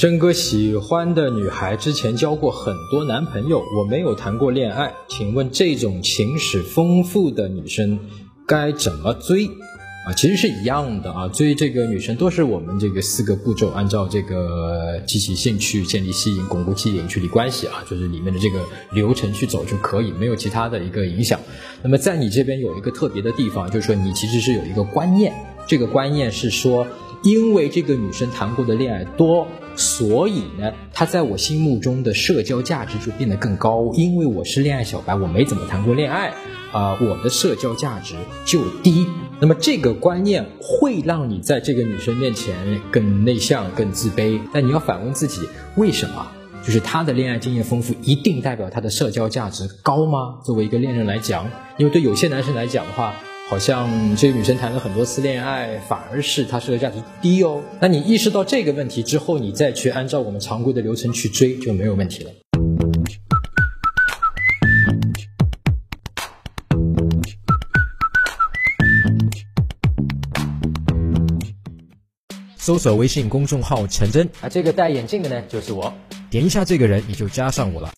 真哥喜欢的女孩之前交过很多男朋友，我没有谈过恋爱，请问这种情史丰富的女生该怎么追？啊，其实是一样的啊，追这个女生都是我们这个四个步骤，按照这个激起兴趣、建立吸引、巩固吸引、确立关系啊，就是里面的这个流程去走就可以，没有其他的一个影响。那么在你这边有一个特别的地方，就是说你其实是有一个观念，这个观念是说，因为这个女生谈过的恋爱多。所以呢，她在我心目中的社交价值就变得更高，因为我是恋爱小白，我没怎么谈过恋爱，啊，我的社交价值就低。那么这个观念会让你在这个女生面前更内向、更自卑。但你要反问自己，为什么？就是他的恋爱经验丰富，一定代表他的社交价值高吗？作为一个恋人来讲，因为对有些男生来讲的话。好像这个女生谈了很多次恋爱，反而是她社会价值低哦。那你意识到这个问题之后，你再去按照我们常规的流程去追就没有问题了。搜索微信公众号“陈真”，啊，这个戴眼镜的呢就是我，点一下这个人你就加上我了。